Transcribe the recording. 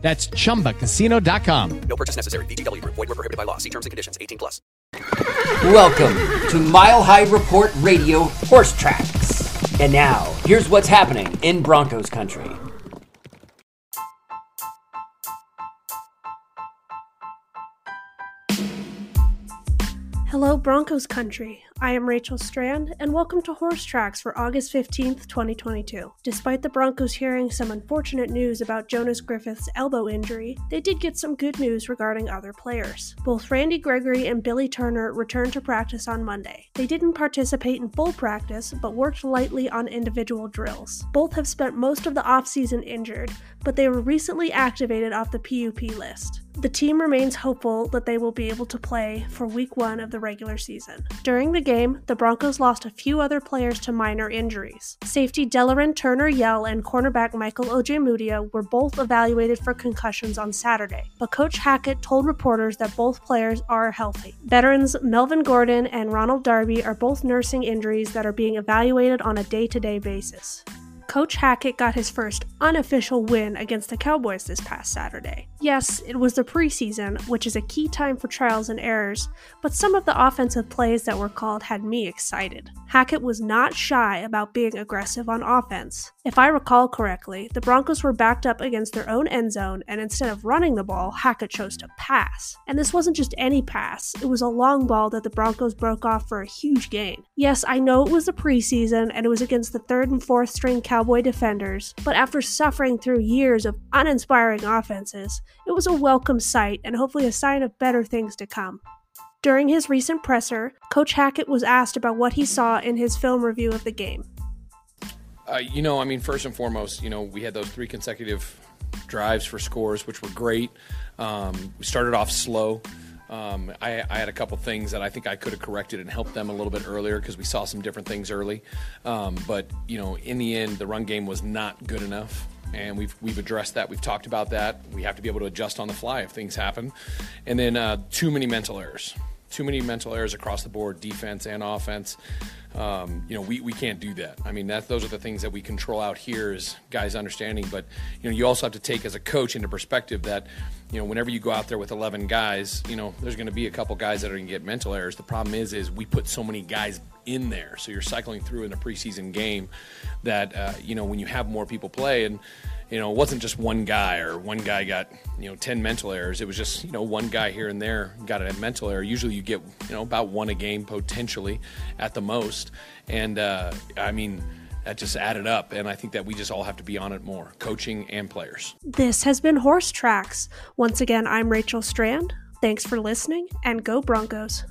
That's chumbacasino.com. No purchase necessary. VGW Group. Void were prohibited by law. See terms and conditions. 18 plus. Welcome to Mile High Report Radio Horse Tracks. And now, here's what's happening in Broncos country. Hello, Broncos country. I am Rachel Strand, and welcome to Horse Tracks for August 15th, 2022. Despite the Broncos hearing some unfortunate news about Jonas Griffith's elbow injury, they did get some good news regarding other players. Both Randy Gregory and Billy Turner returned to practice on Monday. They didn't participate in full practice, but worked lightly on individual drills. Both have spent most of the offseason injured, but they were recently activated off the PUP list. The team remains hopeful that they will be able to play for week one of the regular season. During the game, the Broncos lost a few other players to minor injuries. Safety Delarrin Turner Yell and cornerback Michael O.J. Ojemudia were both evaluated for concussions on Saturday, but Coach Hackett told reporters that both players are healthy. Veterans Melvin Gordon and Ronald Darby are both nursing injuries that are being evaluated on a day to day basis. Coach Hackett got his first unofficial win against the Cowboys this past Saturday. Yes, it was the preseason, which is a key time for trials and errors, but some of the offensive plays that were called had me excited. Hackett was not shy about being aggressive on offense. If I recall correctly, the Broncos were backed up against their own end zone, and instead of running the ball, Hackett chose to pass. And this wasn't just any pass, it was a long ball that the Broncos broke off for a huge gain. Yes, I know it was the preseason, and it was against the third and fourth string Cowboy defenders, but after suffering through years of uninspiring offenses, it was a welcome sight and hopefully a sign of better things to come. During his recent presser, Coach Hackett was asked about what he saw in his film review of the game. Uh, you know, I mean, first and foremost, you know, we had those three consecutive drives for scores, which were great. Um, we started off slow. Um, I, I, had a couple things that I think I could have corrected and helped them a little bit earlier because we saw some different things early. Um, but you know, in the end, the run game was not good enough, and we've we've addressed that. We've talked about that. We have to be able to adjust on the fly if things happen. And then uh, too many mental errors. Too many mental errors across the board, defense and offense. Um, you know, we, we can't do that. I mean, that those are the things that we control out here is guys understanding. But you know, you also have to take as a coach into perspective that you know, whenever you go out there with 11 guys, you know, there's going to be a couple guys that are going to get mental errors. The problem is, is we put so many guys in there, so you're cycling through in a preseason game that uh, you know when you have more people play and you know, it wasn't just one guy or one guy got, you know, 10 mental errors. It was just, you know, one guy here and there got a mental error. Usually you get, you know, about one a game potentially at the And, uh, I mean, that just added up. And I think that we just all have to be on it more, coaching and players. This has been Horse Tracks. Once again, I'm Rachel Strand. Thanks for listening, and go Broncos.